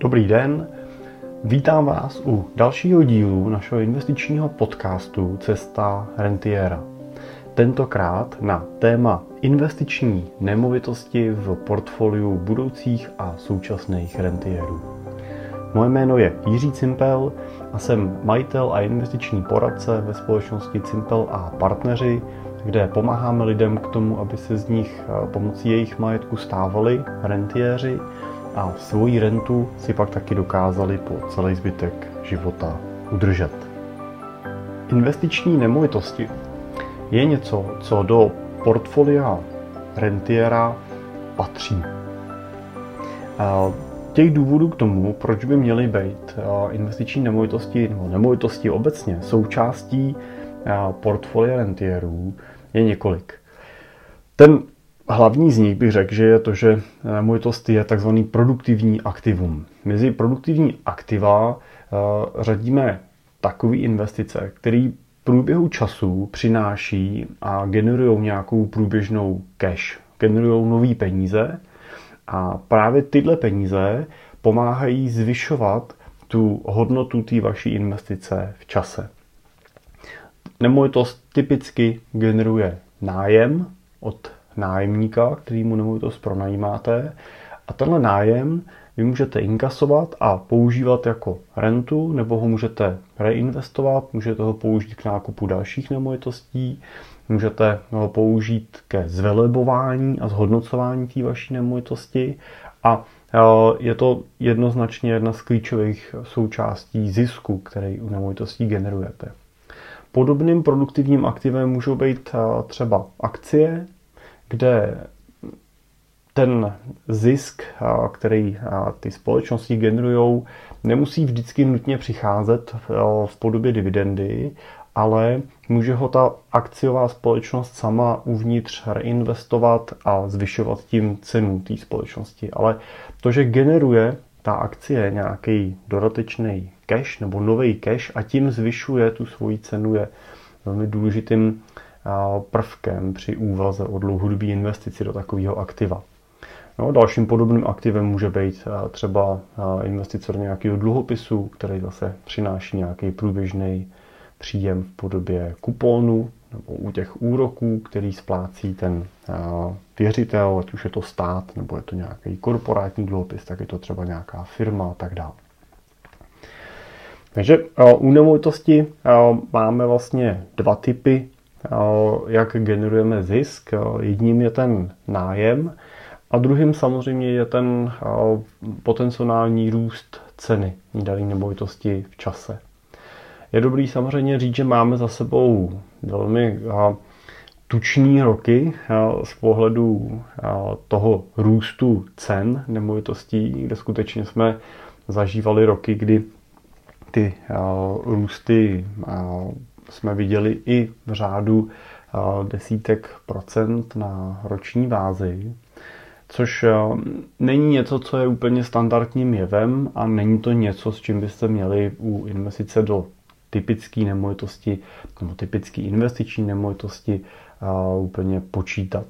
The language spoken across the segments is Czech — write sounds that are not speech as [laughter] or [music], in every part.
Dobrý den, vítám vás u dalšího dílu našeho investičního podcastu Cesta Rentiera. Tentokrát na téma investiční nemovitosti v portfoliu budoucích a současných rentierů. Moje jméno je Jiří Cimpel a jsem majitel a investiční poradce ve společnosti Cimpel a partneři, kde pomáháme lidem k tomu, aby se z nich eh, pomocí jejich majetku stávali rentiéři a svoji rentu si pak taky dokázali po celý zbytek života udržet. Investiční nemovitosti je něco, co do portfolia rentiera patří. Těch důvodů k tomu, proč by měly být investiční nemovitosti nebo nemovitosti obecně součástí portfolia rentierů, je několik. Ten hlavní z nich bych řekl, že je to, že nemovitost je takzvaný produktivní aktivum. Mezi produktivní aktiva řadíme takové investice, které průběhu času přináší a generují nějakou průběžnou cash, generují nové peníze a právě tyhle peníze pomáhají zvyšovat tu hodnotu té vaší investice v čase. Nemovitost typicky generuje nájem od nájemníka, který mu nemovitost pronajímáte a tenhle nájem vy můžete inkasovat a používat jako rentu, nebo ho můžete reinvestovat, můžete ho použít k nákupu dalších nemovitostí, můžete ho použít ke zvelebování a zhodnocování té vaší nemovitosti a e, je to jednoznačně jedna z klíčových součástí zisku, který u nemovitostí generujete. Podobným produktivním aktivem můžou být e, třeba akcie, kde ten zisk, který ty společnosti generují, nemusí vždycky nutně přicházet v podobě dividendy, ale může ho ta akciová společnost sama uvnitř reinvestovat a zvyšovat tím cenu té společnosti. Ale to, že generuje ta akcie nějaký dodatečný cash nebo nový cash a tím zvyšuje tu svoji cenu, je velmi důležitým prvkem při úvaze o dlouhodobé investici do takového aktiva. No, dalším podobným aktivem může být třeba investice do nějakého dluhopisu, který zase přináší nějaký průběžný příjem v podobě kuponu nebo u těch úroků, který splácí ten věřitel, ať už je to stát nebo je to nějaký korporátní dluhopis, tak je to třeba nějaká firma a tak dále. Takže u nemovitosti máme vlastně dva typy, jak generujeme zisk. Jedním je ten nájem, a druhým samozřejmě je ten potenciální růst ceny dané nemovitosti v čase. Je dobrý samozřejmě říct, že máme za sebou velmi tuční roky z pohledu toho růstu cen nemovitostí, kde skutečně jsme zažívali roky, kdy ty růsty jsme viděli i v řádu desítek procent na roční bázi což eh, není něco, co je úplně standardním jevem a není to něco, s čím byste měli u investice do typické nemovitosti nebo typické investiční nemovitosti eh, úplně počítat.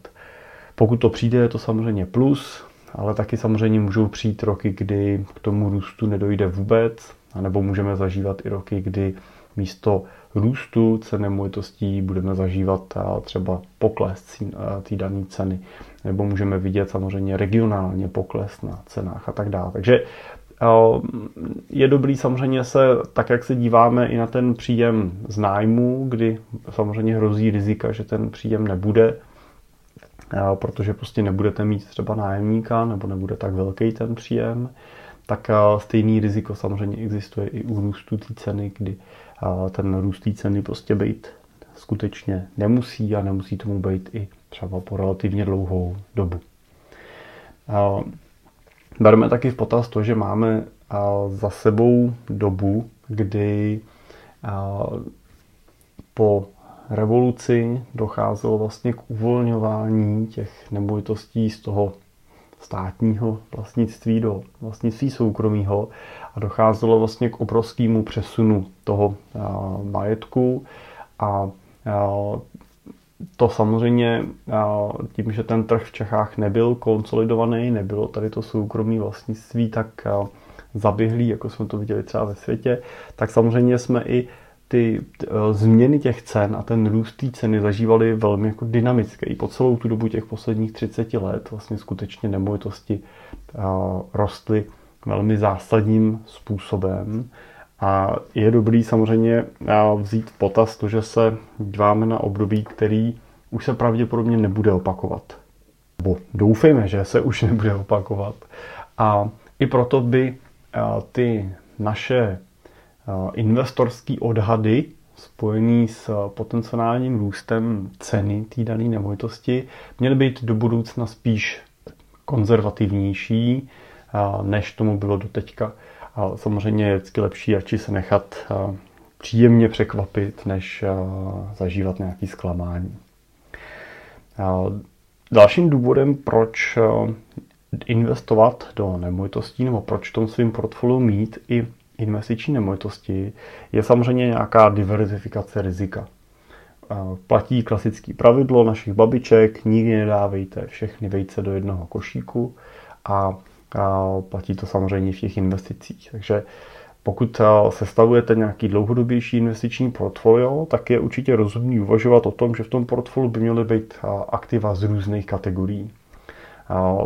Pokud to přijde, je to samozřejmě plus, ale taky samozřejmě můžou přijít roky, kdy k tomu růstu nedojde vůbec, anebo můžeme zažívat i roky, kdy místo růstu cen nemovitostí budeme zažívat třeba pokles té dané ceny, nebo můžeme vidět samozřejmě regionálně pokles na cenách a tak dále. Takže je dobrý samozřejmě se, tak jak se díváme i na ten příjem z nájmu, kdy samozřejmě hrozí rizika, že ten příjem nebude, protože prostě nebudete mít třeba nájemníka nebo nebude tak velký ten příjem, tak stejný riziko samozřejmě existuje i u růstu té ceny, kdy ten růst ceny prostě být skutečně nemusí a nemusí tomu být i třeba po relativně dlouhou dobu. Bereme taky v potaz to, že máme za sebou dobu, kdy po revoluci docházelo vlastně k uvolňování těch nemovitostí z toho státního vlastnictví do vlastnictví soukromého a docházelo vlastně k obrovskému přesunu toho majetku a to samozřejmě tím, že ten trh v Čechách nebyl konsolidovaný, nebylo tady to soukromé vlastnictví tak zaběhlí, jako jsme to viděli třeba ve světě, tak samozřejmě jsme i ty změny těch cen a ten růst té ceny zažívali velmi jako dynamické. I po celou tu dobu těch posledních 30 let vlastně skutečně nemovitosti rostly velmi zásadním způsobem. A je dobrý samozřejmě vzít v potaz to, že se díváme na období, který už se pravděpodobně nebude opakovat. Bo doufejme, že se už nebude opakovat. A i proto by ty naše investorské odhady spojený s potenciálním růstem ceny té dané nemovitosti měly být do budoucna spíš konzervativnější, než tomu bylo do teďka. A samozřejmě je vždycky lepší radši se nechat příjemně překvapit, než zažívat nějaký zklamání. Dalším důvodem, proč investovat do nemovitostí nebo proč v tom svým portfoliu mít i investiční nemovitosti, je samozřejmě nějaká diverzifikace rizika. Platí klasické pravidlo našich babiček, nikdy nedávejte všechny vejce do jednoho košíku a platí to samozřejmě v těch investicích. Takže pokud sestavujete nějaký dlouhodobější investiční portfolio, tak je určitě rozumný uvažovat o tom, že v tom portfoliu by měly být aktiva z různých kategorií.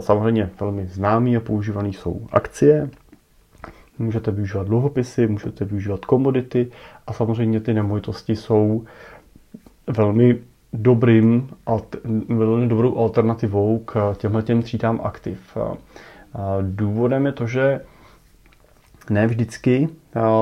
Samozřejmě velmi známý a používaný jsou akcie, můžete využívat dluhopisy, můžete využívat komodity a samozřejmě ty nemovitosti jsou velmi dobrým, velmi dobrou alternativou k těmhle těm třídám aktiv. Důvodem je to, že ne vždycky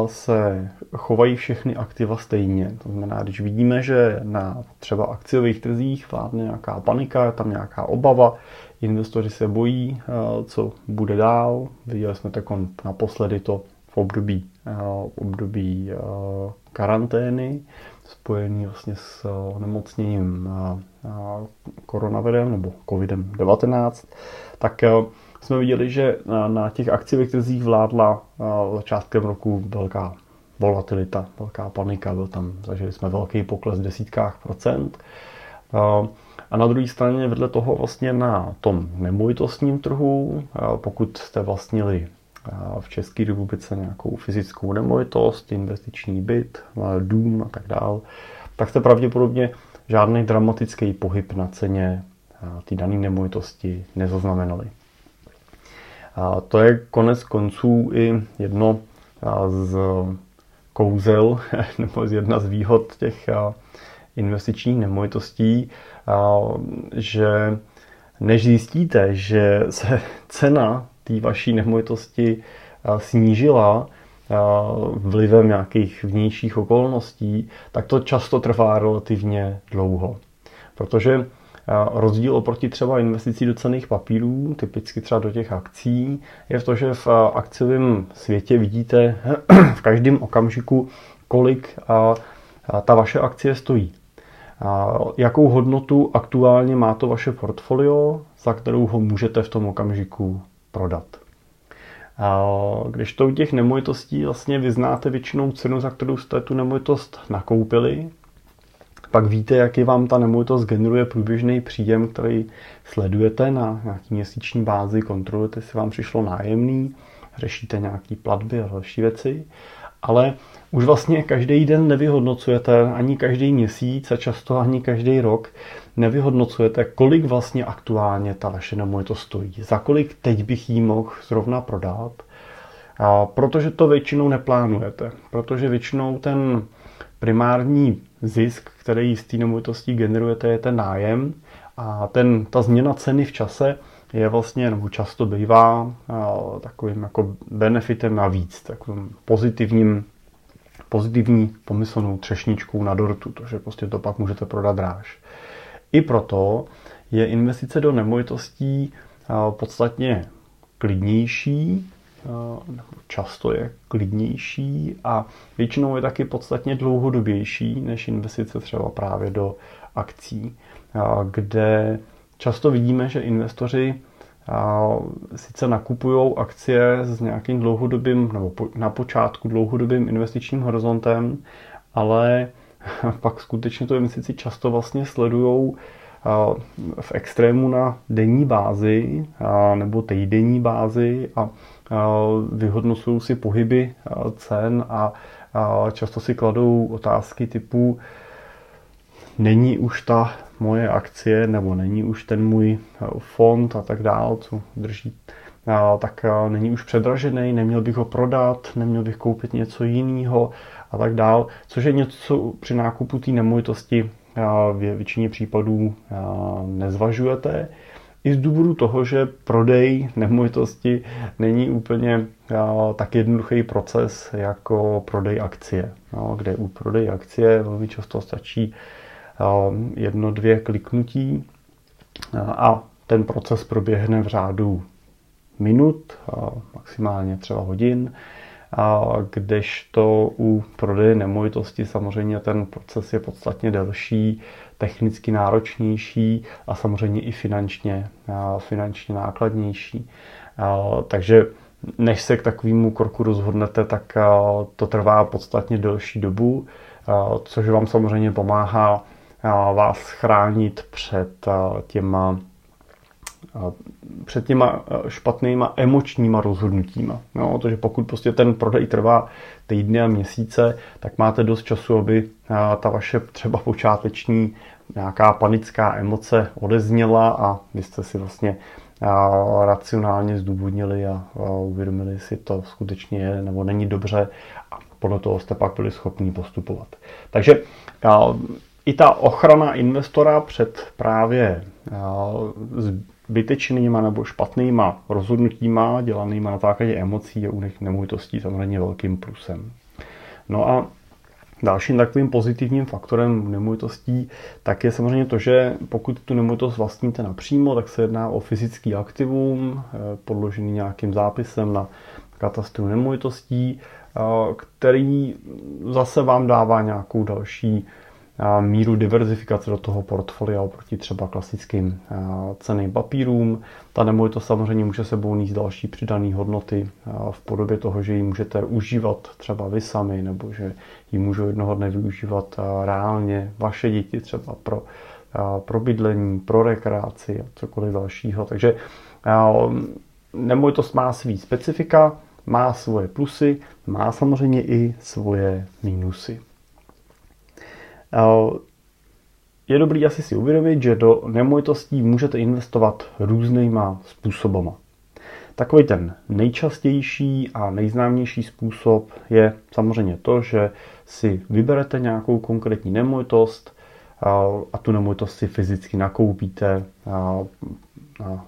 se chovají všechny aktiva stejně. To znamená, když vidíme, že na třeba akciových trzích vládne nějaká panika, je tam nějaká obava, investoři se bojí, co bude dál. Viděli jsme tak naposledy to v období, v období karantény, spojený vlastně s nemocněním koronavirem nebo covidem-19, tak jsme viděli, že na těch akciových trzích vládla začátkem roku velká volatilita, velká panika, byl tam, zažili jsme velký pokles v desítkách procent. A na druhé straně vedle toho vlastně na tom nemovitostním trhu, pokud jste vlastnili v České republice nějakou fyzickou nemovitost, investiční byt, dům a tak dál, tak jste pravděpodobně žádný dramatický pohyb na ceně té dané nemovitosti nezaznamenali. A to je konec konců i jedno z kouzel, [laughs] nebo jedna z výhod těch investičních nemovitostí, že než zjistíte, že se cena té vaší nemovitosti snížila vlivem nějakých vnějších okolností, tak to často trvá relativně dlouho. Protože Rozdíl oproti třeba investicí do cených papírů, typicky třeba do těch akcí, je v to, že v akciovém světě vidíte [clears throat] v každém okamžiku, kolik ta vaše akcie stojí. Jakou hodnotu aktuálně má to vaše portfolio, za kterou ho můžete v tom okamžiku prodat. Když to u těch nemovitostí vlastně vyznáte většinou cenu, za kterou jste tu nemovitost nakoupili, pak víte, jaký vám ta nemovitost generuje průběžný příjem, který sledujete na nějaký měsíční bázi, kontrolujete, jestli vám přišlo nájemný, řešíte nějaké platby a další věci, ale už vlastně každý den nevyhodnocujete, ani každý měsíc a často ani každý rok nevyhodnocujete, kolik vlastně aktuálně ta vaše nemovitost stojí, za kolik teď bych jí mohl zrovna prodat, a protože to většinou neplánujete, protože většinou ten primární zisk, který z té nemovitosti generujete, je ten nájem a ten, ta změna ceny v čase je vlastně, nebo často bývá takovým jako benefitem navíc, takovým pozitivním, pozitivní pomyslnou třešničkou na dortu, protože prostě to pak můžete prodat dráž. I proto je investice do nemovitostí podstatně klidnější, často je klidnější a většinou je taky podstatně dlouhodobější než investice třeba právě do akcí, kde často vidíme, že investoři sice nakupují akcie s nějakým dlouhodobým, nebo na počátku dlouhodobým investičním horizontem, ale [laughs] pak skutečně tu investici často vlastně sledují v extrému na denní bázi nebo týdenní bázi a vyhodnocují si pohyby cen a často si kladou otázky typu není už ta moje akcie nebo není už ten můj fond a tak dál, co drží tak není už předražený, neměl bych ho prodat, neměl bych koupit něco jiného a tak dál, což je něco, co při nákupu té nemovitosti v většině případů nezvažujete. I z důvodu toho, že prodej nemovitosti není úplně tak jednoduchý proces jako prodej akcie, no, kde u prodej akcie velmi často stačí jedno, dvě kliknutí a ten proces proběhne v řádu minut, maximálně třeba hodin, kdežto u prodeje nemovitosti samozřejmě ten proces je podstatně delší, technicky náročnější a samozřejmě i finančně, finančně nákladnější. Takže než se k takovému kroku rozhodnete, tak to trvá podstatně delší dobu, což vám samozřejmě pomáhá vás chránit před těma před těma špatnýma emočníma rozhodnutíma. No, protože pokud prostě ten prodej trvá týdny a měsíce, tak máte dost času, aby ta vaše třeba počáteční nějaká panická emoce odezněla a vy jste si vlastně racionálně zdůvodnili a uvědomili si to skutečně je nebo není dobře a podle toho jste pak byli schopni postupovat. Takže i ta ochrana investora před právě zbytečnýma nebo špatnýma rozhodnutíma dělanýma na základě emocí je u nich nemovitostí samozřejmě velkým plusem. No a Dalším takovým pozitivním faktorem nemovitostí tak je samozřejmě to, že pokud tu nemovitost vlastníte napřímo, tak se jedná o fyzický aktivum, eh, podložený nějakým zápisem na katastru nemovitostí, eh, který zase vám dává nějakou další míru diverzifikace do toho portfolia oproti třeba klasickým ceným papírům. Ta nemovitost samozřejmě může sebou níst další přidané hodnoty v podobě toho, že ji můžete užívat třeba vy sami, nebo že ji můžou jednoho dne využívat reálně vaše děti třeba pro, pro bydlení, pro rekreaci a cokoliv dalšího. Takže nemovitost má svý specifika, má svoje plusy, má samozřejmě i svoje mínusy. Je dobrý asi si uvědomit, že do nemovitostí můžete investovat různýma způsobama. Takový ten nejčastější a nejznámější způsob je samozřejmě to, že si vyberete nějakou konkrétní nemovitost a tu nemovitost si fyzicky nakoupíte, a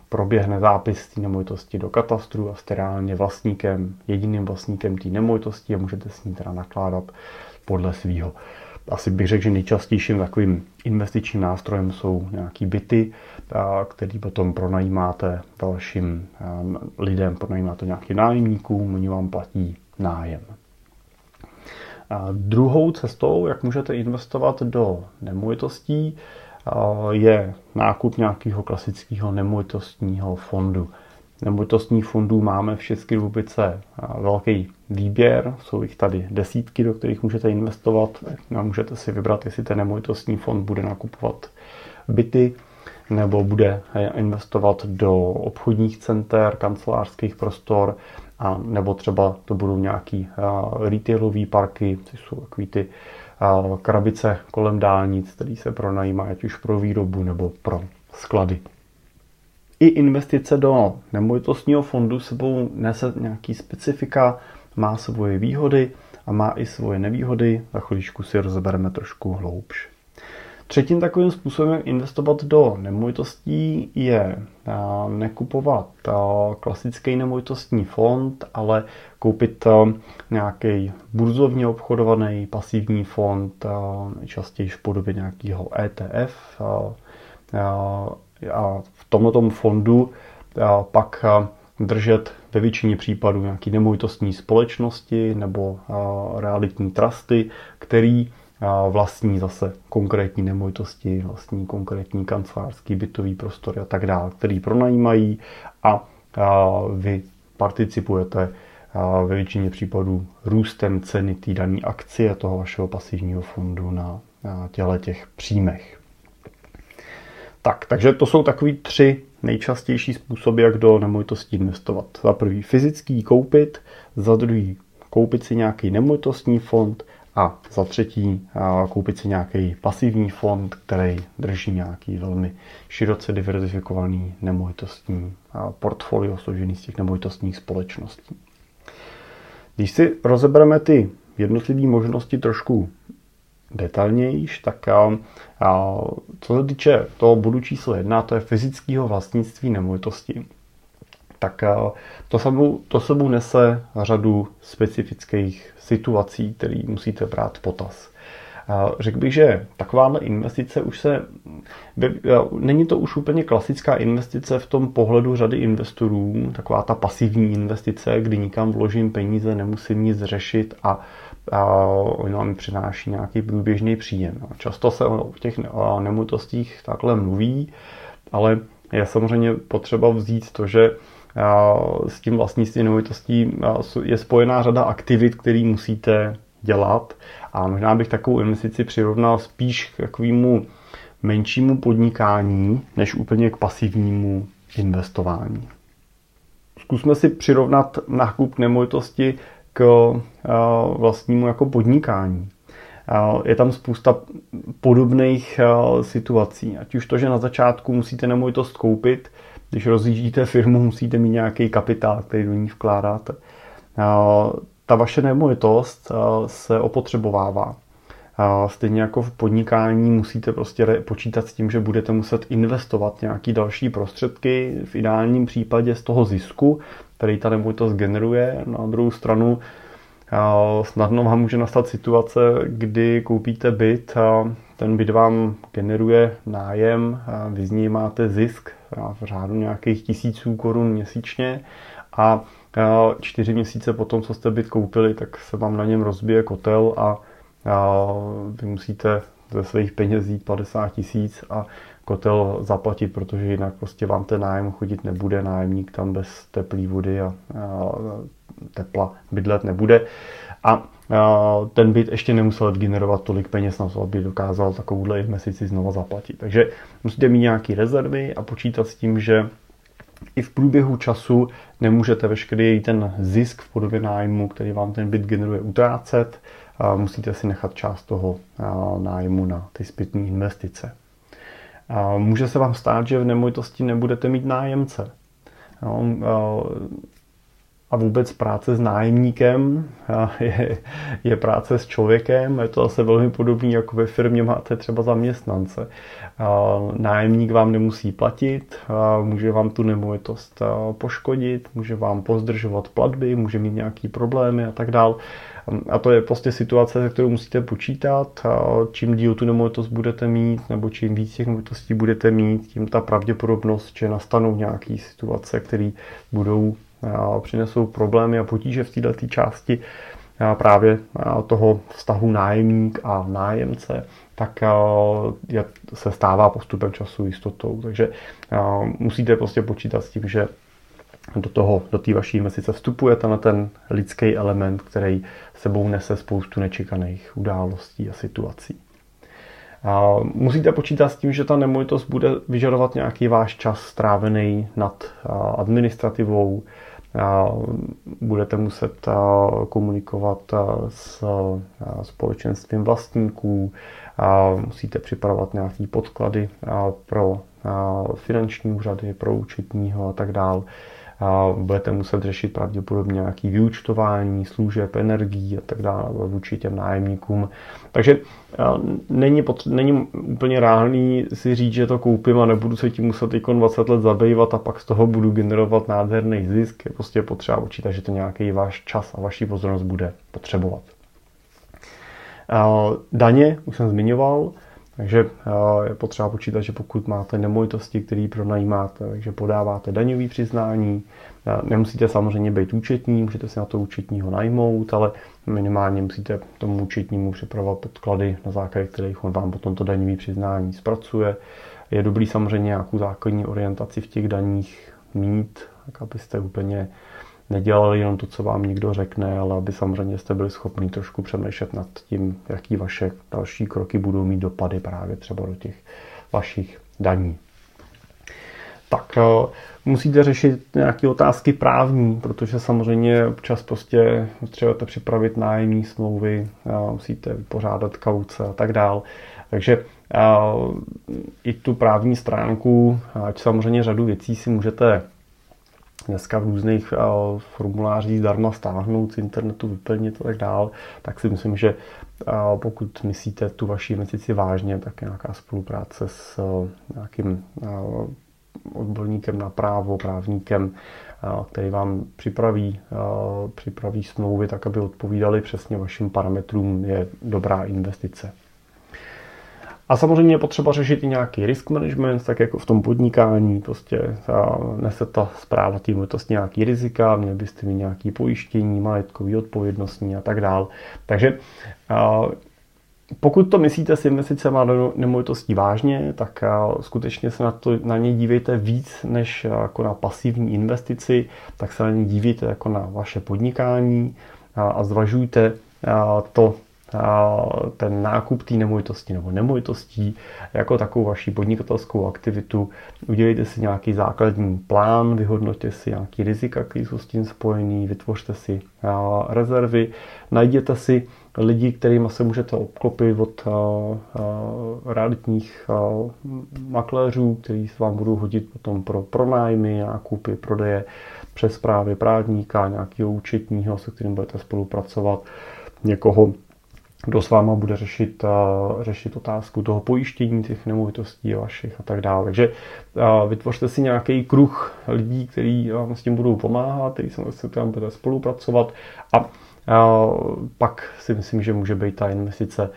proběhne zápis té nemovitosti do katastru a jste reálně vlastníkem, jediným vlastníkem té nemovitosti a můžete s ní teda nakládat podle svého asi bych řekl, že nejčastějším takovým investičním nástrojem jsou nějaký byty, který potom pronajímáte dalším lidem, pronajímáte nějakým nájemníkům, oni vám platí nájem. A druhou cestou, jak můžete investovat do nemovitostí, je nákup nějakého klasického nemovitostního fondu. Nemovitostních fondů máme v České republice velký výběr, jsou jich tady desítky, do kterých můžete investovat a můžete si vybrat, jestli ten nemovitostní fond bude nakupovat byty nebo bude investovat do obchodních center, kancelářských prostor, a nebo třeba to budou nějaký retailové parky, což jsou takový ty krabice kolem dálnic, které se pronajímají ať už pro výrobu nebo pro sklady. I investice do nemovitostního fondu sebou nese nějaký specifika, má svoje výhody a má i svoje nevýhody. Za chvíličku si rozebereme trošku hloubš. Třetím takovým způsobem, jak investovat do nemovitostí, je nekupovat klasický nemovitostní fond, ale koupit nějaký burzovně obchodovaný pasivní fond, častěji v podobě nějakého ETF. A tomto fondu pak držet ve většině případů nějaké nemovitostní společnosti nebo realitní trusty, který vlastní zase konkrétní nemovitosti, vlastní konkrétní kancelářský bytový prostory a tak dále, který pronajímají a vy participujete ve většině případů růstem ceny té dané akcie toho vašeho pasivního fondu na těle těch příjmech. Tak, takže to jsou takový tři nejčastější způsoby, jak do nemovitostí investovat. Za prvý fyzický koupit, za druhý koupit si nějaký nemovitostní fond a za třetí koupit si nějaký pasivní fond, který drží nějaký velmi široce diverzifikovaný nemovitostní portfolio složený z těch nemovitostních společností. Když si rozebereme ty jednotlivé možnosti trošku detailnějiš, tak co se týče toho bodu číslo jedna, to je fyzického vlastnictví nemovitosti, tak to sebou, to sebou nese řadu specifických situací, které musíte brát v potaz. Řekl bych, že takováhle investice už se... Není to už úplně klasická investice v tom pohledu řady investorů, taková ta pasivní investice, kdy nikam vložím peníze, nemusím nic řešit a, a ono mi přináší nějaký průběžný příjem. Často se o těch nemovitostích takhle mluví, ale je samozřejmě potřeba vzít to, že s tím vlastnictvím nemovitostí je spojená řada aktivit, které musíte dělat a možná bych takovou investici přirovnal spíš k takovému menšímu podnikání, než úplně k pasivnímu investování. Zkusme si přirovnat nákup nemovitosti k vlastnímu jako podnikání. Je tam spousta podobných situací. Ať už to, že na začátku musíte nemovitost koupit, když rozjíždíte firmu, musíte mít nějaký kapitál, který do ní vkládáte ta vaše nemovitost eh, se opotřebovává. Stejně jako v podnikání musíte prostě počítat s tím, že budete muset investovat nějaký další prostředky, v ideálním případě z toho zisku, který ta nemovitost generuje. Na druhou stranu snadno vám může nastat situace, kdy koupíte byt ten byt vám generuje nájem, vy z něj máte zisk v řádu nějakých tisíců korun měsíčně a čtyři měsíce potom, co jste byt koupili, tak se vám na něm rozbije kotel a, a vy musíte ze svých peněz jít 50 tisíc a kotel zaplatit, protože jinak prostě vám ten nájem chodit nebude, nájemník tam bez teplé vody a, a tepla bydlet nebude. A, a ten byt ještě nemusel generovat tolik peněz na to, aby dokázal takovouhle investici znova zaplatit. Takže musíte mít nějaké rezervy a počítat s tím, že i v průběhu času nemůžete veškerý ten zisk v podobě nájmu, který vám ten byt generuje, utrácet. Musíte si nechat část toho nájmu na ty zpětné investice. Může se vám stát, že v nemovitosti nebudete mít nájemce. A vůbec práce s nájemníkem je, je práce s člověkem, je to zase velmi podobné, jako ve firmě máte třeba zaměstnance. Nájemník vám nemusí platit, může vám tu nemovitost poškodit, může vám pozdržovat platby, může mít nějaký problémy a tak dále. A to je prostě situace, se kterou musíte počítat. Čím díl tu nemovitost budete mít, nebo čím víc těch nemovitostí budete mít, tím ta pravděpodobnost, že nastanou nějaké situace, které budou přinesou problémy a potíže v této části právě toho vztahu nájemník a nájemce, tak se stává postupem času jistotou. Takže musíte prostě počítat s tím, že do toho, do té vaší investice vstupujete na ten lidský element, který sebou nese spoustu nečekaných událostí a situací. A musíte počítat s tím, že ta nemovitost bude vyžadovat nějaký váš čas strávený nad administrativou, budete muset komunikovat s společenstvím vlastníků, musíte připravovat nějaké podklady pro finanční úřady, pro účetního a tak dále budete muset řešit pravděpodobně nějaký vyučtování služeb, energií a tak dále vůči těm nájemníkům. Takže není, potře- není úplně reálný si říct, že to koupím a nebudu se tím muset ikon 20 let zabývat a pak z toho budu generovat nádherný zisk. Je prostě potřeba počítat, že to nějaký váš čas a vaši pozornost bude potřebovat. Daně, už jsem zmiňoval, takže eh, je potřeba počítat, že pokud máte nemovitosti, které pronajímáte, takže podáváte daňový přiznání. Eh, nemusíte samozřejmě být účetní, můžete si na to účetního najmout, ale minimálně musíte tomu účetnímu připravovat podklady, na základě kterých on vám potom to daňový přiznání zpracuje. Je dobrý samozřejmě nějakou základní orientaci v těch daních mít, tak abyste úplně nedělali jenom to, co vám někdo řekne, ale aby samozřejmě jste byli schopni trošku přemýšlet nad tím, jaký vaše další kroky budou mít dopady právě třeba do těch vašich daní. tak musíte řešit nějaké otázky právní, protože samozřejmě občas prostě potřebujete připravit nájemní smlouvy, musíte vypořádat kauce a tak dál. Takže i tu právní stránku, ať samozřejmě řadu věcí si můžete dneska v různých formulářích zdarma stáhnout z internetu, vyplnit a tak dál, tak si myslím, že pokud myslíte tu vaši investici vážně, tak nějaká spolupráce s nějakým odborníkem na právo, právníkem, který vám připraví, připraví smlouvy tak, aby odpovídaly přesně vašim parametrům, je dobrá investice. A samozřejmě je potřeba řešit i nějaký risk management, tak jako v tom podnikání, prostě nese ta zpráva týmovitosti nějaký rizika, měli byste mít nějaký pojištění, majetkový, odpovědnostní a tak dál. Takže pokud to myslíte s investicemi do nemovitostí vážně, tak skutečně se na, to, na ně dívejte víc než jako na pasivní investici, tak se na ně dívejte jako na vaše podnikání a zvažujte to ten nákup té nemovitosti nebo nemovitostí jako takovou vaši podnikatelskou aktivitu. Udělejte si nějaký základní plán, vyhodnoťte si nějaký rizika, které jsou s tím spojený, vytvořte si rezervy, najděte si lidi, kterými se můžete obklopit od realitních makléřů, kteří se vám budou hodit potom pro pronájmy, nákupy, prodeje, přes právě právníka, nějakého účetního, se kterým budete spolupracovat, někoho, kdo s váma bude řešit, řešit otázku toho pojištění těch nemovitostí vašich a tak dále. Takže vytvořte si nějaký kruh lidí, kteří vám s tím budou pomáhat, kteří se tam bude spolupracovat a pak si myslím, že může být ta investice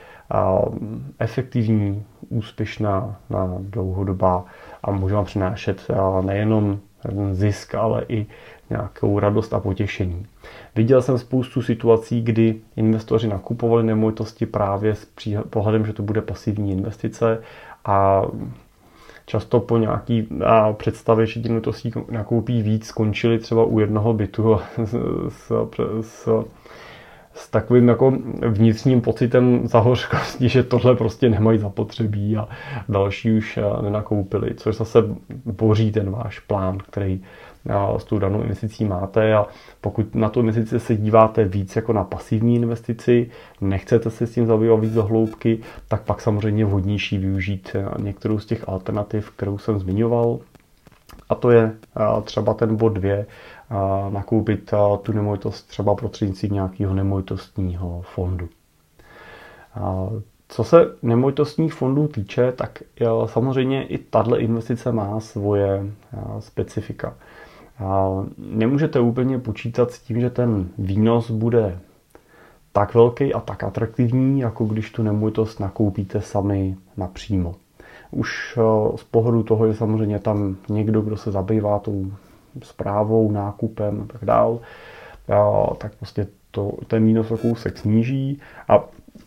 efektivní, úspěšná na dlouhodobá a může vám přinášet nejenom zisk, ale i nějakou radost a potěšení. Viděl jsem spoustu situací, kdy investoři nakupovali nemovitosti právě s pohledem, že to bude pasivní investice a často po nějaký a představě, že to si nakoupí víc, skončili třeba u jednoho bytu [laughs] s, s, s, s takovým jako vnitřním pocitem zahořkosti, že tohle prostě nemají zapotřebí a další už nenakoupili, což zase boří ten váš plán, který s tou danou investicí máte a pokud na tu investici se díváte víc jako na pasivní investici, nechcete se s tím zabývat víc do hloubky, tak pak samozřejmě vhodnější využít některou z těch alternativ, kterou jsem zmiňoval. A to je třeba ten bod 2, nakoupit tu nemovitost třeba prostřednictvím nějakého nemovitostního fondu. Co se nemovitostních fondů týče, tak samozřejmě i tahle investice má svoje specifika. Nemůžete úplně počítat s tím, že ten výnos bude tak velký a tak atraktivní, jako když tu nemovitost nakoupíte sami napřímo. Už eh, z pohledu toho, že samozřejmě tam někdo, kdo se zabývá tou zprávou, nákupem a tak dál, eh, tak prostě to, ten výnos o kousek sníží a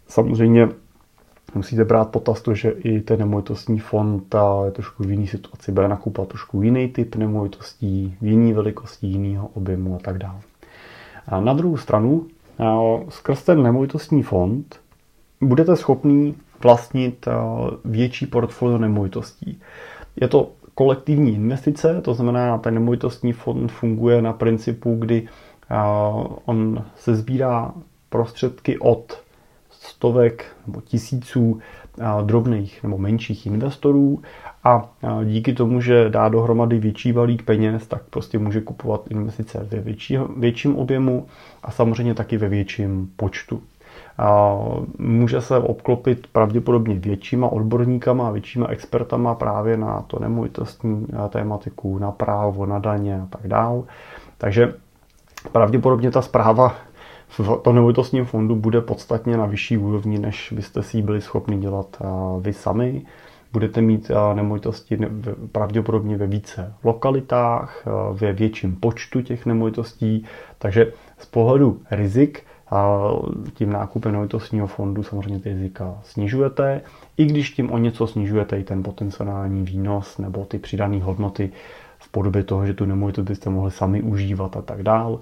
samozřejmě musíte brát potaz to, že i ten nemovitostní fond je trošku v jiné situaci, bude nakupovat trošku jiný typ nemovitostí, jiný velikosti, jiného objemu a tak dále. A na druhou stranu, skrz ten nemovitostní fond budete schopný vlastnit větší portfolio nemovitostí. Je to kolektivní investice, to znamená, ten nemovitostní fond funguje na principu, kdy on se sbírá prostředky od stovek nebo tisíců drobných nebo menších investorů a díky tomu, že dá dohromady větší balík peněz, tak prostě může kupovat investice ve větší, větším objemu a samozřejmě taky ve větším počtu. A může se obklopit pravděpodobně většíma odborníkama a většíma expertama právě na to nemovitostní tématiku, na právo, na daně a tak dál. Takže pravděpodobně ta zpráva v tom nemovitostním fondu bude podstatně na vyšší úrovni, než byste si ji byli schopni dělat vy sami. Budete mít nemovitosti pravděpodobně ve více lokalitách, ve větším počtu těch nemovitostí, takže z pohledu rizik tím nákupem nemovitostního fondu samozřejmě ty rizika snižujete, i když tím o něco snižujete i ten potenciální výnos nebo ty přidané hodnoty v podobě toho, že tu nemovitost byste mohli sami užívat a tak dál,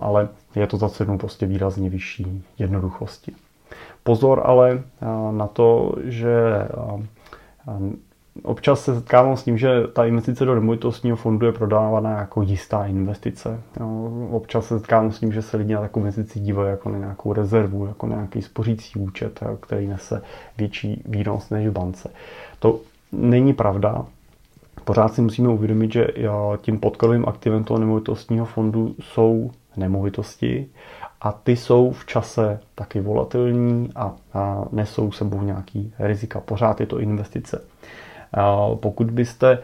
ale je to za cenu prostě výrazně vyšší jednoduchosti. Pozor ale na to, že občas se setkávám s tím, že ta investice do nemovitostního fondu je prodávána jako jistá investice. Občas se setkávám s tím, že se lidi na takovou investici dívají jako na nějakou rezervu, jako na nějaký spořící účet, který nese větší výnos než v bance. To není pravda. Pořád si musíme uvědomit, že tím podkladovým aktivem toho nemovitostního fondu jsou nemovitosti a ty jsou v čase taky volatilní a, nesou sebou nějaký rizika. Pořád je to investice. Pokud byste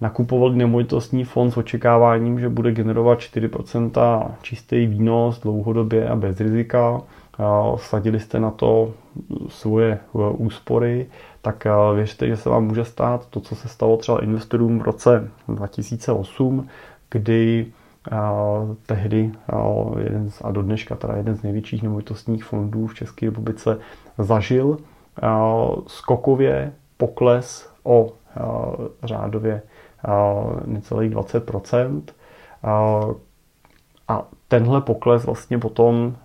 nakupovali nemovitostní fond s očekáváním, že bude generovat 4% čistý výnos dlouhodobě a bez rizika, sadili jste na to svoje úspory, tak e, věřte, že se vám může stát to, co se stalo třeba investorům v roce 2008, kdy tehdy jeden z, a do dneška teda jeden z největších nemovitostních fondů v České republice zažil skokově pokles o řádově necelých 20% a tenhle pokles vlastně potom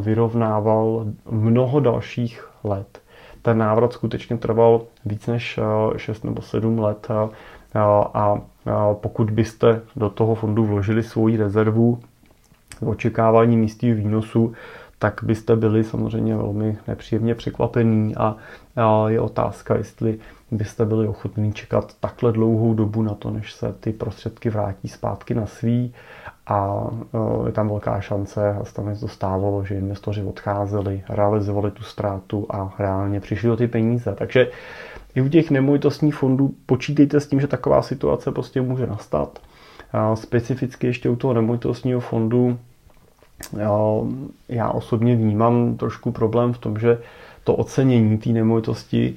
vyrovnával mnoho dalších let. Ten návrat skutečně trval víc než 6 nebo 7 let a pokud byste do toho fondu vložili svoji rezervu očekávání místního výnosu, tak byste byli samozřejmě velmi nepříjemně překvapení a je otázka, jestli byste byli ochotní čekat takhle dlouhou dobu na to, než se ty prostředky vrátí zpátky na svý a je tam velká šance, a tam to stávalo, že investoři odcházeli, realizovali tu ztrátu a reálně přišli o ty peníze. Takže i u těch nemovitostních fondů počítejte s tím, že taková situace prostě může nastat. Specificky ještě u toho nemovitostního fondu já osobně vnímám trošku problém v tom, že to ocenění té nemovitosti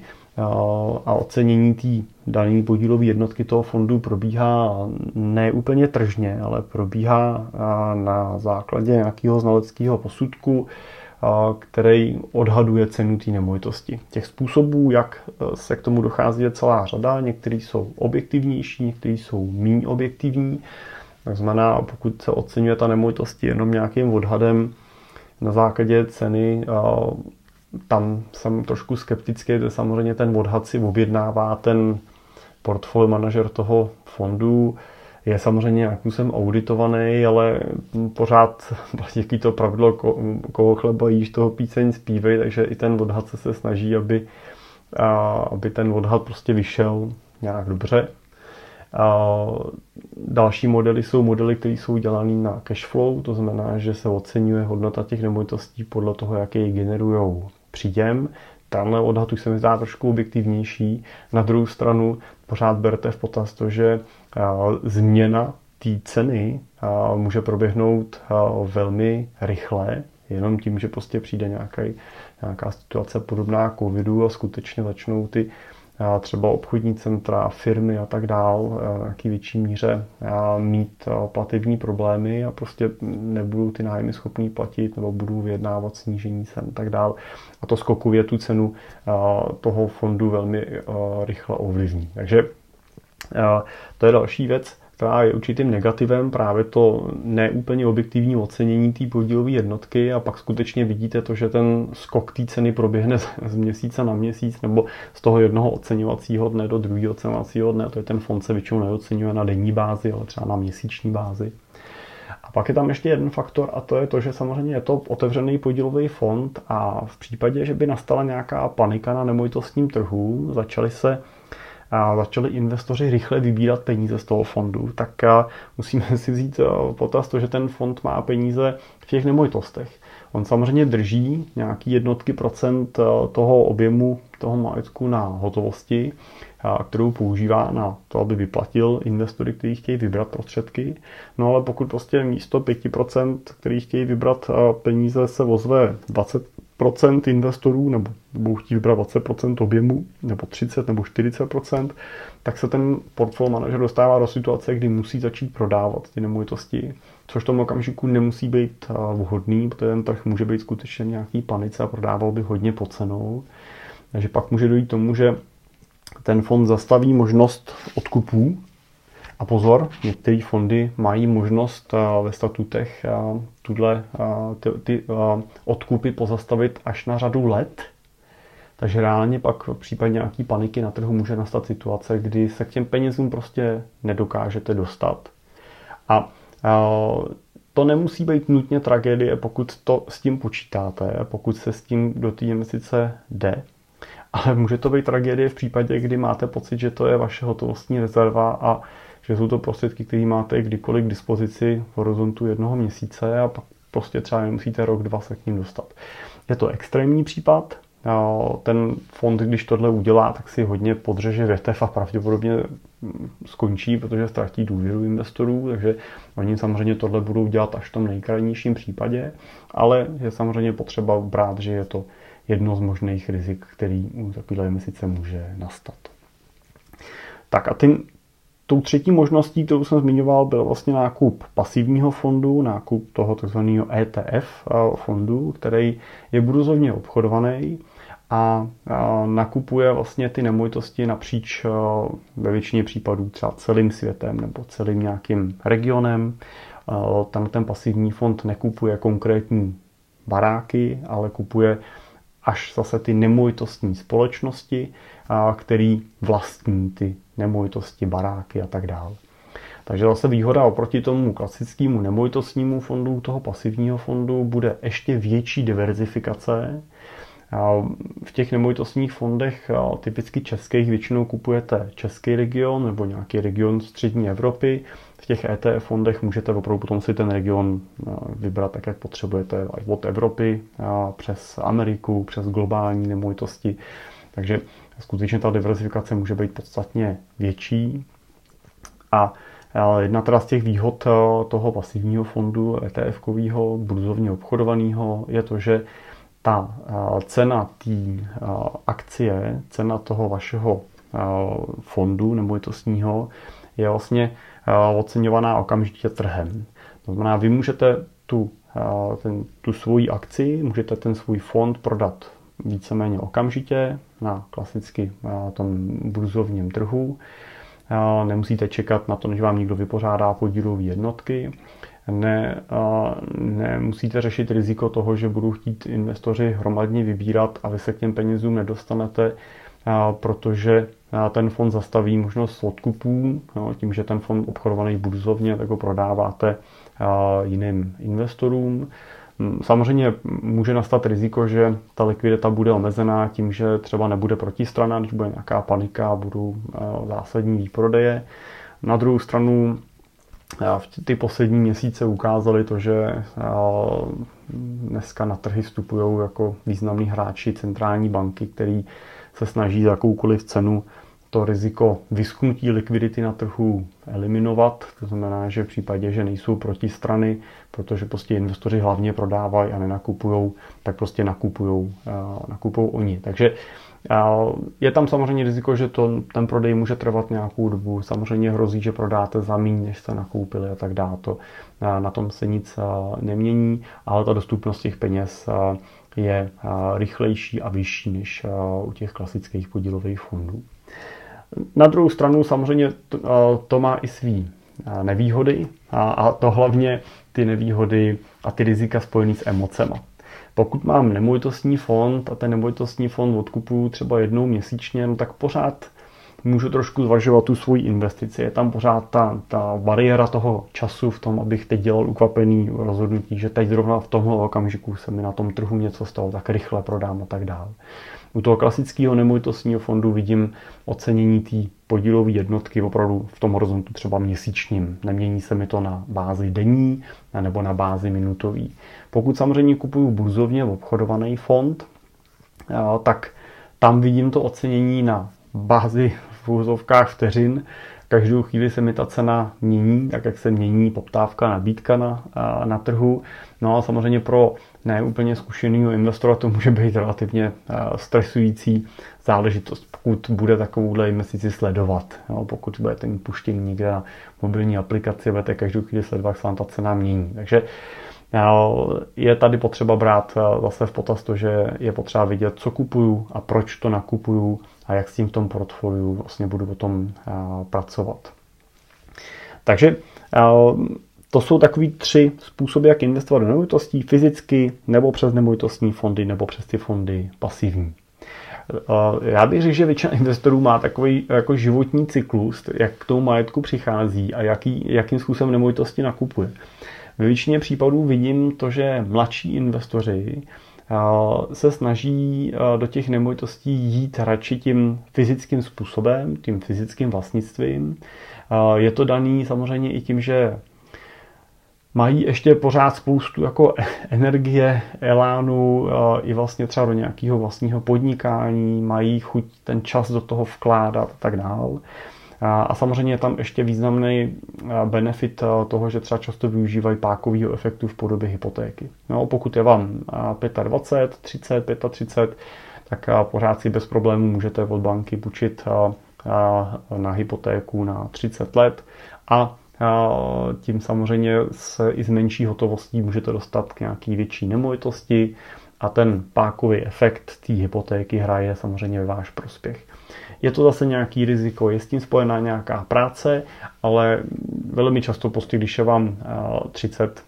a ocenění té dané podílové jednotky toho fondu probíhá ne úplně tržně, ale probíhá na základě nějakého znaleckého posudku, který odhaduje cenu té nemovitosti. Těch způsobů, jak e, se k tomu dochází, je celá řada. Některý jsou objektivnější, některý jsou méně objektivní. Tak znamená, pokud se oceňuje ta nemovitost jenom nějakým odhadem na základě ceny, tam jsem trošku skeptický, že samozřejmě ten odhad si objednává ten portfolio manažer toho fondu, je samozřejmě nějakým jsem auditovaný, ale pořád [laughs] platí to pravidlo, koho chleba jíš, toho píceň zpívej, takže i ten odhad se, se snaží, aby, a, aby ten odhad prostě vyšel nějak dobře. A další modely jsou modely, které jsou dělané na cash flow, to znamená, že se oceňuje hodnota těch nemovitostí podle toho, jaký generují příjem. Tenhle odhad už se mi zdá trošku objektivnější. Na druhou stranu pořád berte v potaz to, že změna té ceny může proběhnout velmi rychle, jenom tím, že prostě přijde nějaká, nějaká situace podobná covidu a skutečně začnou ty třeba obchodní centra, firmy a tak dál v nějaký větší míře mít platební problémy a prostě nebudou ty nájmy schopní platit nebo budou vyjednávat snížení cen a tak dál. A to skokově tu cenu toho fondu velmi rychle ovlivní. Takže to je další věc, která je určitým negativem, právě to neúplně objektivní ocenění té podílové jednotky a pak skutečně vidíte to, že ten skok té ceny proběhne [laughs] z měsíce na měsíc nebo z toho jednoho oceňovacího dne do druhého oceňovacího dne. To je ten fond se většinou neocenuje na denní bázi, ale třeba na měsíční bázi. A pak je tam ještě jeden faktor a to je to, že samozřejmě je to otevřený podílový fond a v případě, že by nastala nějaká panika na nemovitostním trhu, začaly se začali investoři rychle vybírat peníze z toho fondu, tak musíme [laughs] si vzít potaz to, že ten fond má peníze v těch nemovitostech. On samozřejmě drží nějaký jednotky procent toho objemu toho majetku na hotovosti, kterou používá na to, aby vyplatil investory, kteří chtějí vybrat prostředky. No ale pokud prostě místo 5%, který chtějí vybrat peníze, se ozve 20 procent investorů, nebo budou chtít vybrat 20% objemu, nebo 30 nebo 40%, tak se ten portfolio manažer dostává do situace, kdy musí začít prodávat ty nemovitosti, což v tom okamžiku nemusí být eh, vhodný, protože ten trh může být skutečně nějaký panice a prodával by hodně pod cenou. Takže pak může dojít tomu, že ten fond zastaví možnost odkupů a pozor, některé fondy mají možnost eh, ve statutech eh, tuhle, ty, ty odkupy pozastavit až na řadu let. Takže reálně pak v případě nějaký paniky na trhu může nastat situace, kdy se k těm penězům prostě nedokážete dostat. A to nemusí být nutně tragédie, pokud to s tím počítáte, pokud se s tím do té investice jde. Ale může to být tragédie v případě, kdy máte pocit, že to je vaše hotovostní rezerva a že jsou to prostředky, které máte kdykoliv k dispozici v horizontu jednoho měsíce a pak prostě třeba nemusíte rok, dva se k ním dostat. Je to extrémní případ, ten fond, když tohle udělá, tak si hodně podřeže větev a pravděpodobně skončí, protože ztratí důvěru investorů, takže oni samozřejmě tohle budou dělat až v tom nejkrajnějším případě, ale je samozřejmě potřeba brát, že je to jedno z možných rizik, který u takové investice může nastat. Tak a tím, tou třetí možností, kterou jsem zmiňoval, byl vlastně nákup pasivního fondu, nákup toho tzv. ETF fondu, který je burzovně obchodovaný a nakupuje vlastně ty nemovitosti napříč ve většině případů třeba celým světem nebo celým nějakým regionem. Tam ten pasivní fond nekupuje konkrétní baráky, ale kupuje až zase ty nemovitostní společnosti, který vlastní ty nemovitosti, baráky a tak dále. Takže zase výhoda oproti tomu klasickému nemovitostnímu fondu, toho pasivního fondu, bude ještě větší diverzifikace, v těch nemovitostních fondech, typicky českých, většinou kupujete český region nebo nějaký region střední Evropy. V těch ETF fondech můžete opravdu potom si ten region vybrat tak, jak potřebujete, od Evropy přes Ameriku, přes globální nemovitosti. Takže skutečně ta diversifikace může být podstatně větší. A Jedna teda z těch výhod toho pasivního fondu ETF-kového, burzovně obchodovaného, je to, že ta cena té akcie, cena toho vašeho fondu nemovitostního je vlastně oceňovaná okamžitě trhem. To znamená, vy můžete tu, ten, tu svoji akci, můžete ten svůj fond prodat víceméně okamžitě na klasicky na tom burzovním trhu. Nemusíte čekat na to, než vám někdo vypořádá podílové jednotky ne, nemusíte řešit riziko toho, že budou chtít investoři hromadně vybírat a vy se k těm penězům nedostanete, protože ten fond zastaví možnost odkupů, no, tím, že ten fond obchodovaný burzovně, tak ho prodáváte jiným investorům. Samozřejmě může nastat riziko, že ta likvidita bude omezená tím, že třeba nebude protistrana, když bude nějaká panika a budou zásadní výprodeje. Na druhou stranu ty poslední měsíce ukázaly to, že dneska na trhy vstupují jako významní hráči centrální banky, který se snaží za jakoukoliv cenu to riziko vysknutí likvidity na trhu eliminovat. To znamená, že v případě, že nejsou protistrany, protože prostě investoři hlavně prodávají a nenakupují, tak prostě nakupují, nakupují oni. Takže je tam samozřejmě riziko, že to, ten prodej může trvat nějakou dobu. Samozřejmě hrozí, že prodáte za méně, než jste nakoupili a tak dále. To, na tom se nic nemění, ale ta dostupnost těch peněz je rychlejší a vyšší než u těch klasických podílových fondů. Na druhou stranu samozřejmě to, to má i svý nevýhody a, a to hlavně ty nevýhody a ty rizika spojené s emocema. Pokud mám nemovitostní fond a ten nemovitostní fond odkupuju třeba jednou měsíčně, no tak pořád můžu trošku zvažovat tu svoji investici. Je tam pořád ta, ta bariéra toho času v tom, abych teď dělal ukvapený rozhodnutí, že teď zrovna v tomhle okamžiku se mi na tom trhu něco stalo, tak rychle prodám a tak dále. U toho klasického nemovitostního fondu vidím ocenění té podílové jednotky opravdu v tom horizontu třeba měsíčním. Nemění se mi to na bázi denní nebo na bázi minutový. Pokud samozřejmě kupuju burzovně obchodovaný fond, tak tam vidím to ocenění na bázi v úzovkách vteřin. Každou chvíli se mi ta cena mění, tak jak se mění poptávka, nabídka na, na trhu. No a samozřejmě pro neúplně zkušeného investora to může být relativně stresující záležitost, pokud bude takovouhle investici sledovat. Jo, pokud budete mít puštění někde na mobilní aplikaci, budete každou chvíli sledovat, jak se vám ta cena mění. Takže je tady potřeba brát zase v potaz to, že je potřeba vidět, co kupuju a proč to nakupuju a jak s tím v tom portfoliu vlastně budu potom pracovat. Takže to jsou takový tři způsoby, jak investovat do nemovitostí, fyzicky, nebo přes nemovitostní fondy, nebo přes ty fondy pasivní. Já bych řekl, že většina investorů má takový jako životní cyklus, jak k tomu majetku přichází a jaký, jakým způsobem nemovitosti nakupuje. Ve většině případů vidím to, že mladší investoři se snaží do těch nemovitostí jít radši tím fyzickým způsobem, tím fyzickým vlastnictvím. Je to daný samozřejmě i tím, že mají ještě pořád spoustu jako [laughs] energie, elánu i vlastně třeba do nějakého vlastního podnikání, mají chuť ten čas do toho vkládat a tak dále. A samozřejmě je tam ještě významný benefit toho, že třeba často využívají pákového efektu v podobě hypotéky. No, pokud je vám 25, 30, 35, tak pořád si bez problémů můžete od banky půjčit na hypotéku na 30 let a tím samozřejmě se i z menší hotovostí můžete dostat k nějaký větší nemovitosti a ten pákový efekt té hypotéky hraje samozřejmě ve váš prospěch. Je to zase nějaký riziko, je s tím spojená nějaká práce, ale velmi často prostě, když je vám 30,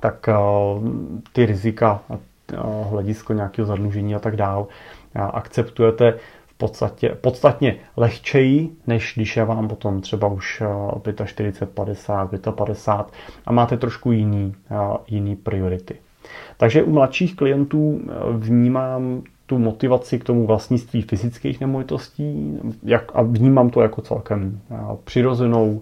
tak ty rizika a hledisko nějakého zadlužení a tak dál akceptujete podstatě, podstatně lehčeji, než když je vám potom třeba už 45, 50, 55 a máte trošku jiný, jiný priority. Takže u mladších klientů vnímám tu motivaci k tomu vlastnictví fyzických nemovitostí jak, a vnímám to jako celkem přirozenou,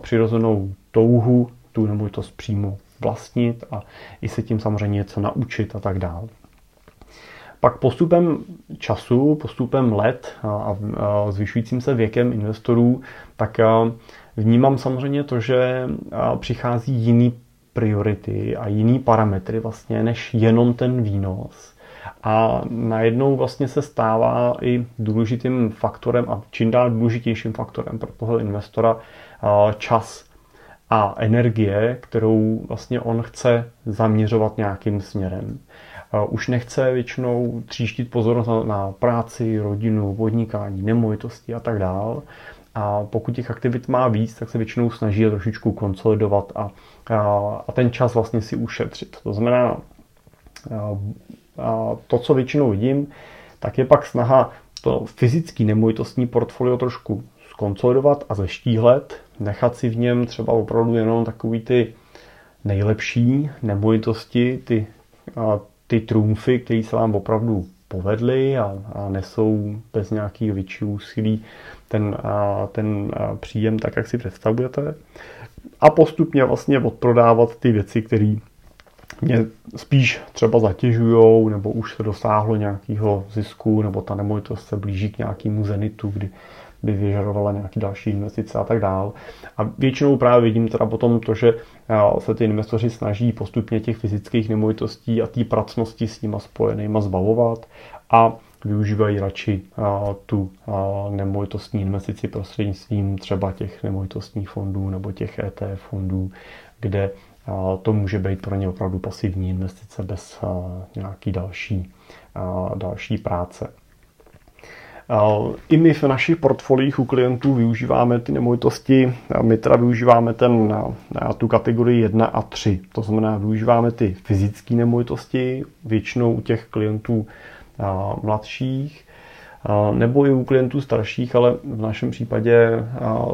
přirozenou touhu tu nemovitost přímo vlastnit a i se tím samozřejmě něco naučit a tak dále. Pak postupem času, postupem let a zvyšujícím se věkem investorů, tak vnímám samozřejmě to, že přichází jiný priority a jiný parametry vlastně, než jenom ten výnos. A najednou vlastně se stává i důležitým faktorem a čím dál důležitějším faktorem pro toho investora čas a energie, kterou vlastně on chce zaměřovat nějakým směrem. Už nechce většinou tříštit pozornost na práci, rodinu, podnikání, nemovitosti a tak dál. A pokud těch aktivit má víc, tak se většinou snaží je trošičku konsolidovat a, a, a ten čas vlastně si ušetřit. To znamená, a to, co většinou vidím, tak je pak snaha to fyzický nemovitostní portfolio trošku skonsolidovat a zeštíhlet, nechat si v něm třeba opravdu jenom takový ty nejlepší nemovitosti, a, ty trumfy, které se vám opravdu povedly a, a nesou bez nějakých většího úsilí ten, a, ten a, příjem tak, jak si představujete. A postupně vlastně odprodávat ty věci, které mě spíš třeba zatěžují, nebo už se dosáhlo nějakého zisku, nebo ta nemovitost se blíží k nějakému zenitu, kdy by vyžadovala nějaké další investice a tak dál. A většinou právě vidím teda potom to, že se ty investoři snaží postupně těch fyzických nemovitostí a té pracnosti s nima spojenýma zbavovat a využívají radši tu nemovitostní investici prostřednictvím třeba těch nemovitostních fondů nebo těch ETF fondů, kde to může být pro ně opravdu pasivní investice bez nějaký další, další práce. I my v našich portfoliích u klientů využíváme ty nemovitosti, my teda využíváme ten, na tu kategorii 1 a 3. To znamená, využíváme ty fyzické nemovitosti, většinou u těch klientů mladších, nebo i u klientů starších, ale v našem případě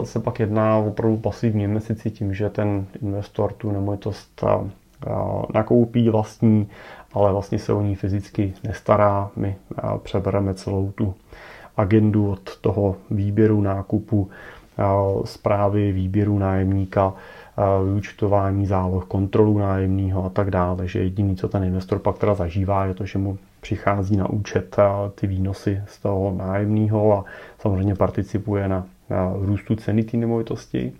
se pak jedná opravdu pasivní investici tím, že ten investor tu nemovitost nakoupí vlastní, ale vlastně se o ní fyzicky nestará. My přebereme celou tu agendu od toho výběru nákupu, zprávy výběru nájemníka, vyučtování záloh, kontrolu nájemního a tak dále. že jediný, co ten investor pak teda zažívá, je to, že mu přichází na účet ty výnosy z toho nájemního a samozřejmě participuje na, růstu ceny té nemovitosti.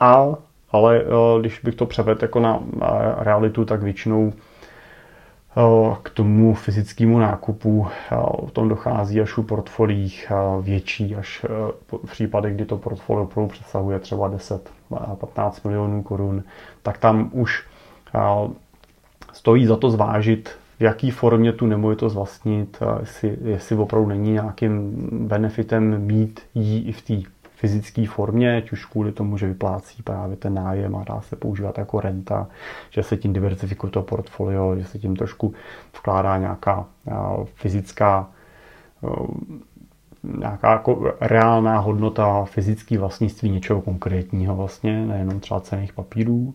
A, ale když bych to převedl jako na realitu, tak většinou k tomu fyzickému nákupu v tom dochází až u portfolích větší, až v případech, kdy to portfolio opravdu přesahuje třeba 10-15 milionů korun, tak tam už stojí za to zvážit, v jaký formě tu nemovitost vlastnit, jestli, jestli opravdu není nějakým benefitem mít jí i v té fyzické formě, ať už kvůli tomu, že vyplácí právě ten nájem a dá se používat jako renta, že se tím diversifikuje to portfolio, že se tím trošku vkládá nějaká fyzická nějaká jako reálná hodnota fyzické vlastnictví něčeho konkrétního vlastně, nejenom třeba cených papírů.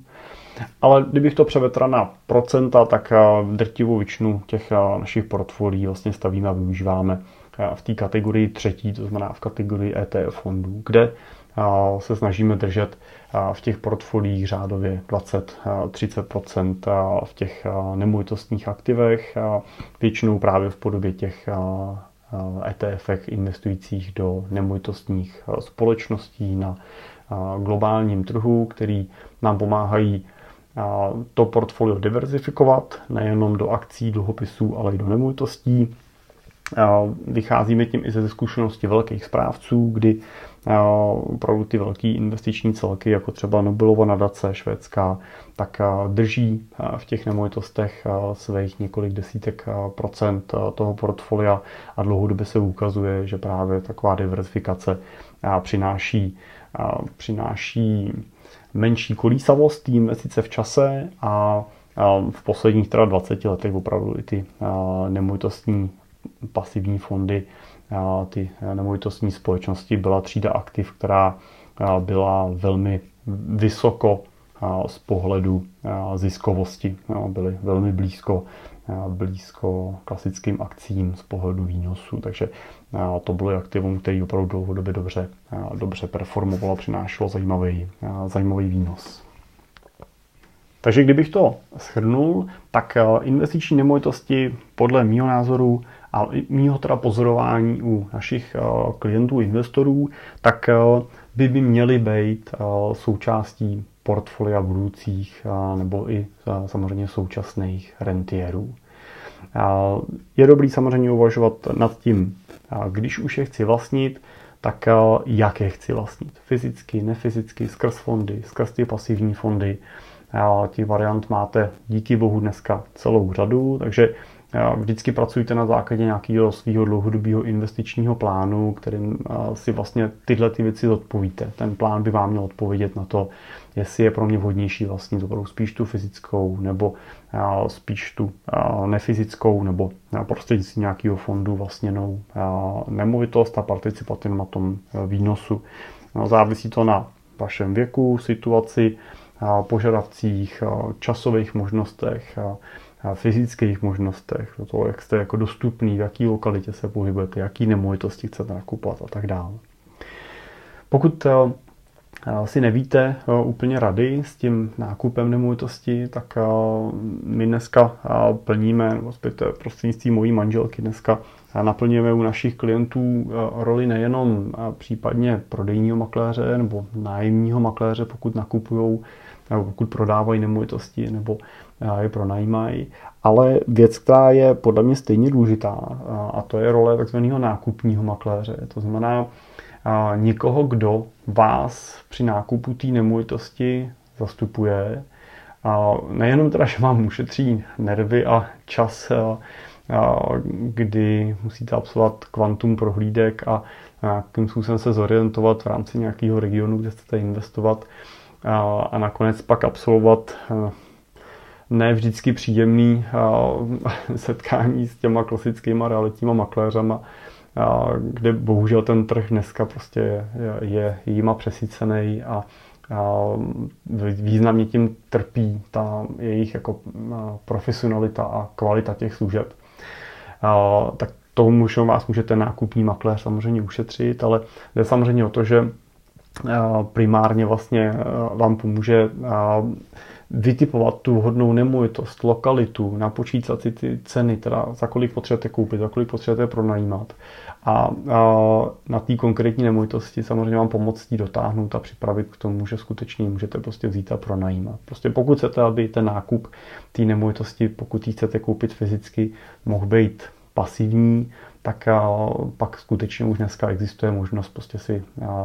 Ale kdybych to převedl na procenta, tak drtivou většinu těch našich portfolií vlastně stavíme a využíváme v té kategorii třetí, to znamená v kategorii ETF fondů, kde se snažíme držet v těch portfoliích řádově 20-30% v těch nemovitostních aktivech, většinou právě v podobě těch ETF investujících do nemovitostních společností na globálním trhu, který nám pomáhají to portfolio diverzifikovat, nejenom do akcí, dluhopisů, ale i do nemovitostí. Vycházíme tím i ze zkušenosti velkých správců, kdy opravdu ty velké investiční celky, jako třeba Nobelova nadace švédská, tak drží v těch nemovitostech svých několik desítek procent toho portfolia a dlouhodobě se ukazuje, že právě taková diversifikace přináší, přináší menší kolísavost té investice v čase a v posledních teda 20 letech opravdu i ty nemovitostní pasivní fondy, ty nemovitostní společnosti byla třída aktiv, která byla velmi vysoko z pohledu ziskovosti. Byly velmi blízko, blízko klasickým akcím z pohledu výnosu, takže to bylo aktivum, který opravdu dlouhodobě dobře, dobře performovalo, přinášelo zajímavý, zajímavý výnos. Takže kdybych to shrnul, tak investiční nemovitosti podle mého názoru a mýho teda pozorování u našich klientů, investorů, tak by by měly být součástí portfolia budoucích nebo i samozřejmě současných rentierů. Je dobrý samozřejmě uvažovat nad tím, když už je chci vlastnit, tak jak je chci vlastnit. Fyzicky, nefyzicky, skrz fondy, skrz ty pasivní fondy. Těch variant máte díky bohu dneska celou řadu, takže Vždycky pracujte na základě nějakého svého dlouhodobého investičního plánu, kterým si vlastně tyhle ty věci odpovíte. Ten plán by vám měl odpovědět na to, jestli je pro mě vhodnější vlastně opravdu spíš tu fyzickou nebo spíš tu nefyzickou nebo prostřednictvím nějakého fondu vlastněnou nemovitost a participovat na tom výnosu. No, závisí to na vašem věku, situaci, požadavcích, časových možnostech, fyzických možnostech, toho, jak jste jako dostupný, v jaký lokalitě se pohybujete, jaký nemovitosti chcete nakupovat a tak dále. Pokud eh, si nevíte eh, úplně rady s tím nákupem nemovitosti, tak eh, my dneska plníme, nebo prostřednictvím mojí manželky dneska naplňujeme u našich klientů roli nejenom případně prodejního makléře nebo nájemního makléře, pokud nakupují nebo pokud prodávají nemovitosti nebo je pronajímají, ale věc, která je podle mě stejně důležitá, a to je role takzvaného nákupního makléře. To znamená někoho, kdo vás při nákupu té nemovitosti zastupuje, a nejenom teda, že vám ušetří nervy a čas, kdy musíte absolvovat kvantum prohlídek a nějakým způsobem se zorientovat v rámci nějakého regionu, kde chcete investovat a nakonec pak absolvovat ne vždycky příjemný [laughs] setkání s těma klasickýma realitníma makléřama, kde bohužel ten trh dneska prostě je, je jima přesycený a, významně tím trpí ta jejich jako profesionalita a kvalita těch služeb. Tak tomu vás může ten nákupní makléř samozřejmě ušetřit, ale jde samozřejmě o to, že primárně vlastně vám pomůže vytipovat tu vhodnou nemovitost, lokalitu, napočítat si ty ceny, teda za kolik potřebujete koupit, za kolik potřebujete pronajímat. A, na té konkrétní nemovitosti samozřejmě vám pomoct jí dotáhnout a připravit k tomu, že skutečně můžete prostě vzít a pronajímat. Prostě pokud chcete, aby ten nákup té nemovitosti, pokud ji chcete koupit fyzicky, mohl být pasivní, tak pak skutečně už dneska existuje možnost prostě si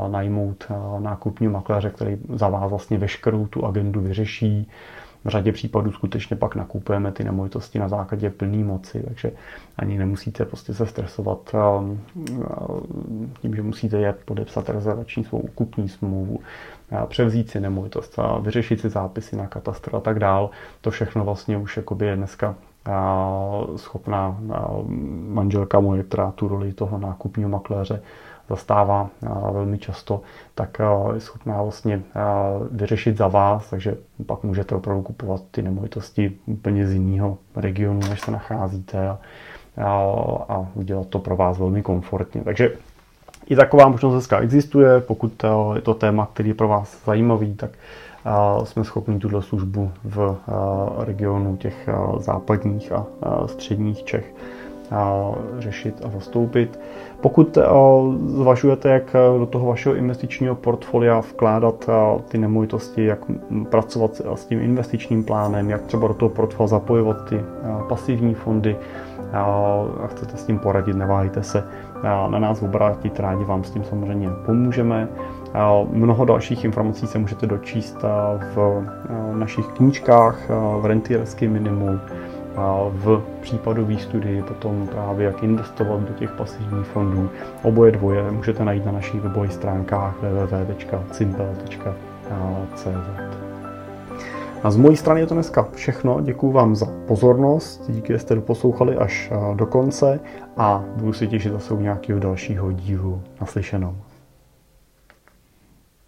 najmout nákupní makléře, který za vás vlastně veškerou tu agendu vyřeší, v řadě případů skutečně pak nakupujeme ty nemovitosti na základě plné moci, takže ani nemusíte prostě se stresovat tím, že musíte jet podepsat rezervační svou kupní smlouvu, převzít si nemovitost, vyřešit si zápisy na katastr a tak dál. To všechno vlastně už je dneska schopná manželka moje, která tu roli toho nákupního makléře zastává velmi často, tak je schopná vlastně vyřešit za vás, takže pak můžete opravdu kupovat ty nemovitosti úplně z jiného regionu, než se nacházíte a, a udělat to pro vás velmi komfortně. Takže i taková možnost dneska existuje, pokud je to téma, který je pro vás zajímavý, tak jsme schopni tuto službu v regionu těch západních a středních Čech řešit a zastoupit. Pokud zvažujete, jak do toho vašeho investičního portfolia vkládat ty nemovitosti, jak pracovat s tím investičním plánem, jak třeba do toho portfolia zapojovat ty pasivní fondy a chcete s tím poradit, neváhejte se na nás obrátit, rádi vám s tím samozřejmě pomůžeme. Mnoho dalších informací se můžete dočíst v našich knížkách, v rentierském minimu, v případové studii potom právě jak investovat do těch pasivních fondů. Oboje dvoje můžete najít na našich webových stránkách www.cimpel.cz. A z mojí strany je to dneska všechno. Děkuji vám za pozornost, díky, že jste doposlouchali až do konce a budu se těšit zase u nějakého dalšího dílu naslyšenou.